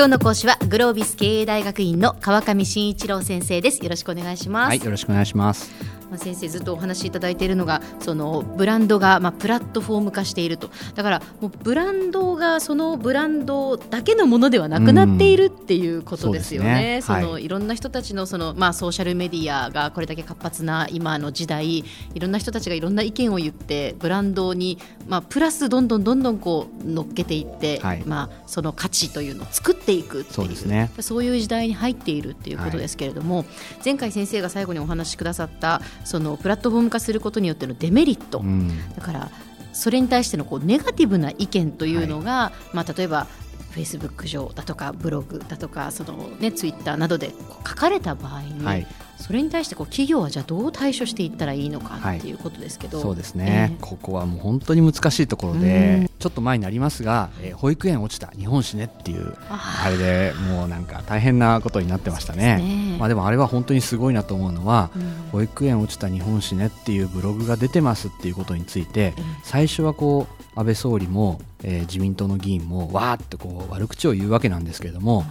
今日の講師はグロービス経営大学院の川上慎一郎先生です。よろしくお願いします。はいよろしくお願いします。まあ、先生ずっとお話しいただいているのがそのブランドがまあプラットフォーム化していると。だからもうブランドがそのブランドだけのものではなくなっているっていうことですよね。そ、ね、の、い、ろんな人たちのそのまあソーシャルメディアがこれだけ活発な今の時代いろんな人たちがいろんな意見を言ってブランドにまあプラスどんどんどんどんこう乗っけていって、はい、まあその価値というのを作っていくそうですね。そういう時代に入っているっていうことですけれども、はい、前回先生が最後にお話しくださったそのプラットフォーム本化することによってのデメリット、うん、だからそれに対してのこうネガティブな意見というのが、はい、まあ、例えばフェイスブック上だとかブログだとかその、ね、ツイッターなどで書かれた場合に、はい、それに対してこう企業はじゃあどう対処していったらいいのかっていうことですけど、はい、そうですね、えー、ここはもう本当に難しいところで、ちょっと前になりますが、えー、保育園落ちた日本史ねっていうあれでもうなんか大変なことになってましたね。ね。まあ、でもあれは本当にすごいなと思うのは、うん、保育園落ちた日本史ねっていうブログが出てますっていうことについて、うん、最初はこう安倍総理も、えー、自民党の議員もわーってこう悪口を言うわけなんですけれども、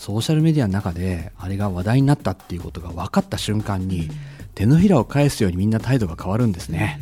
ソーシャルメディアの中であれが話題になったっていうことが分かった瞬間に、手のひらを返すようにみんな態度が変わるんですね。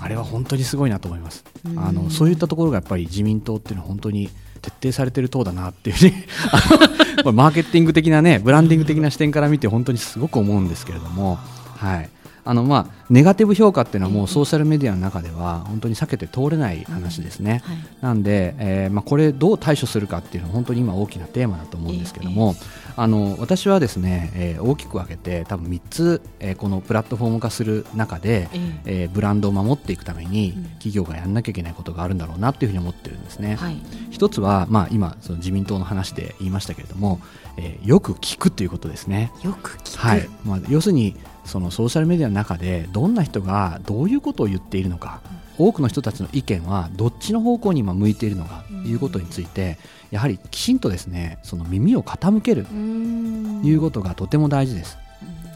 あれは本当にすごいなと思います。あのそういったところがやっぱり自民党っていうのは本当に徹底されてる党だなっていうふうにマーケティング的なねブランディング的な視点から見て本当にすごく思うんですけれども、はい、あのまあネガティブ評価っていうのはもうソーシャルメディアの中では本当に避けて通れない話ですね。はい、なんで、えー、まあこれどう対処するかっていうのは本当に今大きなテーマだと思うんですけども、あの私はですね、えー、大きく分けて多分3つ、えー、このプラットフォーム化する中で、えー、ブランドを守っていくために企業がやらなきゃいけないことがあるんだろうなっていうふうに思ってるんですね。はい、一つはまあ今その自民党の話で言いましたけれども、えー、よく聞くということですね。よく聞く。はい。まあ要するにそのソーシャルメディアの中でどんな人がどういうことを言っているのか、多くの人たちの意見はどっちの方向に今向いているのかということについて、やはりきちんとですねその耳を傾けるということがとても大事です。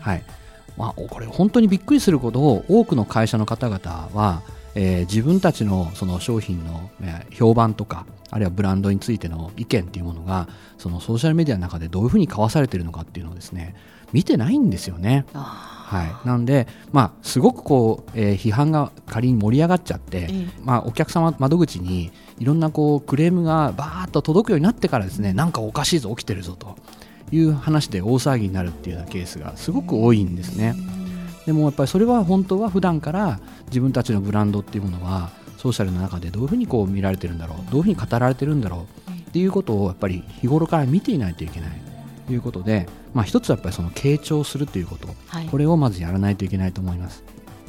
はい。まあ、これ本当にびっくりするほど多くの会社の方々は、えー、自分たちのその商品の、えー、評判とかあるいはブランドについての意見というものがそのソーシャルメディアの中でどういうふうに交わされているのかっていうのをですね見てないんですよね。はい、なんで、まあ、すごくこう、えー、批判が仮に盛り上がっちゃって、えまあ、お客様窓口にいろんなこうクレームがバーッと届くようになってからですねなんかおかしいぞ起きてるぞという話で大騒ぎになるっていうようなケースがすごく多いんですね。でもやっぱりそれは本当は普段から自分たちのブランドっていうものはソーシャルの中でどういうふうにこう見られてるんだろうどういうふうに語られてるんだろうっていうことをやっぱり日頃から見ていないといけない。ということで、まあ、一つはやっぱりその傾聴するということ、はい、これをまずやらないといけないと思います。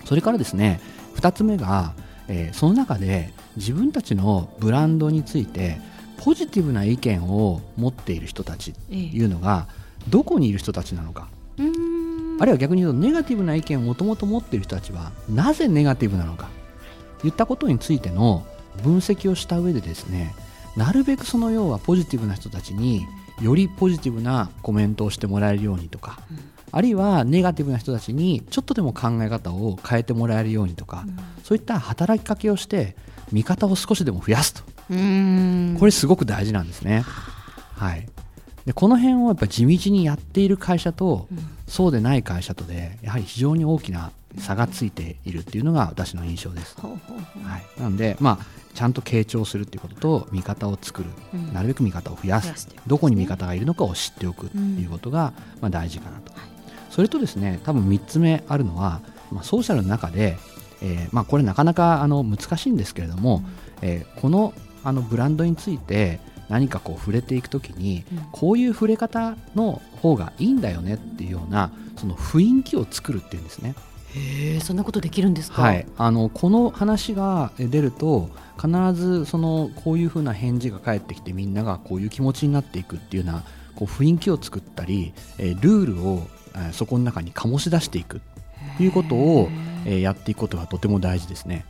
それからですね2つ目が、えー、その中で自分たちのブランドについてポジティブな意見を持っている人たちというのがどこにいる人たちなのか、えあるいは逆に言うとネガティブな意見をもともと持っている人たちはなぜネガティブなのか。といったことについての分析をした上でですねなるべくその要はポジティブな人たちによりポジティブなコメントをしてもらえるようにとか、うん、あるいはネガティブな人たちにちょっとでも考え方を変えてもらえるようにとか、うん、そういった働きかけをして味方を少しでも増やすと。これすごく大事なんですね。はい、でこの辺をやっぱ地道にやっている会社と、うん、そうでない会社とでやはり非常に大きな差がついているっていうのが私の印象です。はい、なので、まあ、ちゃんと傾聴するっていうことと味方を作る、うん、なるべく味方を増やす、ね、どこに味方がいるのかを知っておくっていうことが、まあ、大事かなと、はい、それとですね多分3つ目あるのは、まあ、ソーシャルの中で、えーまあ、これなかなかあの難しいんですけれども、うん、えー、このあのブランドについて何かこう触れていくときに、うん、こういう触れ方の方がいいんだよねっていうようなその雰囲気を作るっていうんですね。へそんなことできるんですか、はい、あのこの話が出ると必ずそのこういうふうな返事が返ってきてみんながこういう気持ちになっていくっていうようなこう雰囲気を作ったり、えルールを、えそこの中に醸し出していくということを、えやっていくことがとても大事ですね。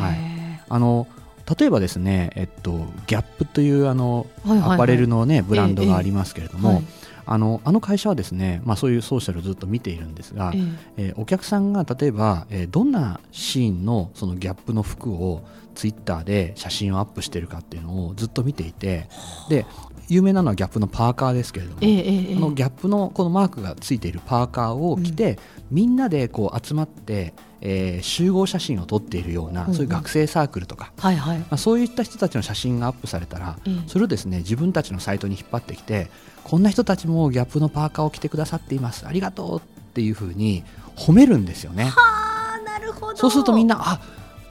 はい、あの例えばですね、えっと、ギャップというあの、アパレルの、ね、ブランドがありますけれども、ええはいあのあの会社はですね、まあ、そういうソーシャルをずっと見ているんですが、えー、えー、お客さんが例えば、えー、どんなシーンのそのギャップの服をツイッターで写真をアップしてるかっていうのをずっと見ていてで有名なのはギャップのパーカーですけれども、ええええこのギャップのこのマークがついているパーカーを着て、みんなでこう集まって、えー集合写真を撮っているような、うんうん。そういう学生サークルとか、はいはい。まあ、そういった人たちの写真がアップされたら、ええ。それをですね自分たちのサイトに引っ張ってきてこんな人たちもギャップのパーカーを着てくださっていますありがとうっていうふうに褒めるんですよね。あーなるほど。そうするとみんなあ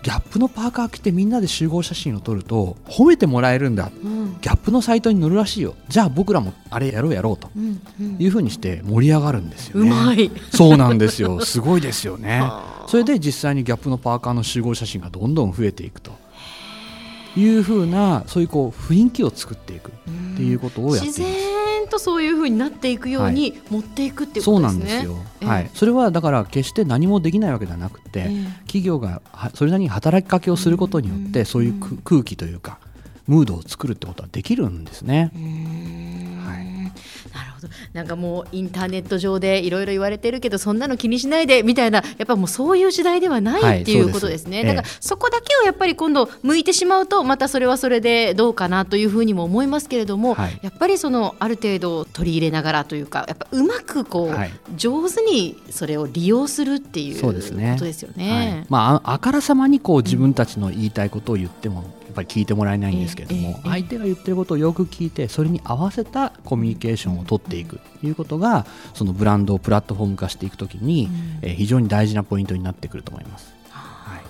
ギャップのパーカー着てみんなで集合写真を撮ると褒めてもらえるんだ。うん。ギャップのサイトに載るらしいよ。じゃあ僕らもあれやろうやろうと。うんうん。いうふうにして盛り上がるんですよね。うまい。そうなんですよ。すごいですよね。それで実際にギャップのパーカーの集合写真がどんどん増えていくと。いうふうなそういうこう雰囲気を作っていくっていうことをやってい自ます。然とそういうふうになっていくように持っていくっていうこそうとですね。なんですよ、ええ。はい、それはだから決して何もできないわけではなくて、ええ。企業がはそれなりに働きかけをすることによって、うんそういうく空気というかムードを作るってことはできるんですね。うーほどなんかもうインターネット上でいろいろ言われてるけどそんなの気にしないでみたいなやっぱもうそういう時代ではない、はいっていうことですね。ええ。だからそこだけをやっぱり今度向いてしまうとまたそれはそれでどうかなというふうにも思いますけれども、はい。やっぱりそのある程度取り入れながらというかやっぱうまくこう、はい上手にそれを利用するっていうそうですね。ことですよはい。ね。まあ、ああからさまにこう自分たちの言いたいことを言ってもぱり聞いてもらえないんですけれども、相手が言ってることをよく聞いてそれに合わせたコミュニケーションを取っていくということがそのブランドをプラットフォーム化していくときに、うん。えー非常に大事なポイントになってくると思います。はい。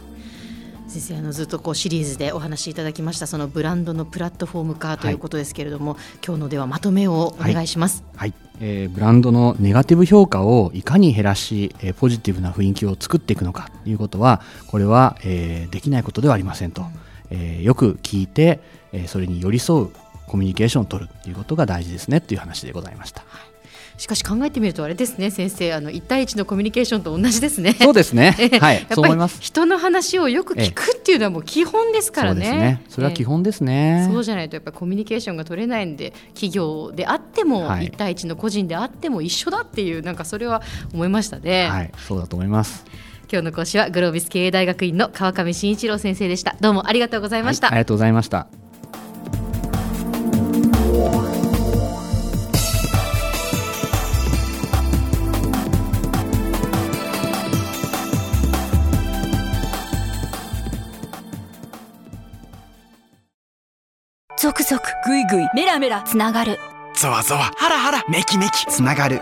先生あのずっとこうシリーズでお話しいただきましたそのブランドのプラットフォーム化ということですけれども、今日のではまとめをお願いします。はい。えーブランドのネガティブ評価をいかに減らし、えーポジティブな雰囲気を作っていくのかということはこれは、えーできないことではありませんと、えーよく聞いて、えーそれに寄り添うコミュニケーションを取るということが大事ですねという話でございました。しかし考えてみるとあれですね先生あの1対1のコミュニケーションと同じですね。そうですね。ええはい。やっぱりそう思います。人の話をよく聞くっていうのはもう基本ですからね。そうですね。それは基本ですね、ええそうじゃないとやっぱりコミュニケーションが取れないんで企業であってもはい。1対1の個人であっても一緒だっていうなんかそれは思いましたね。はい。そうだと思います今日の講師はグロービス経営大学院の川上真一郎先生でした。どうもありがとうございました。はいありがとうございましたゾクゾクグイグイメラメラつながるゾワゾワハラハラメキメキつながる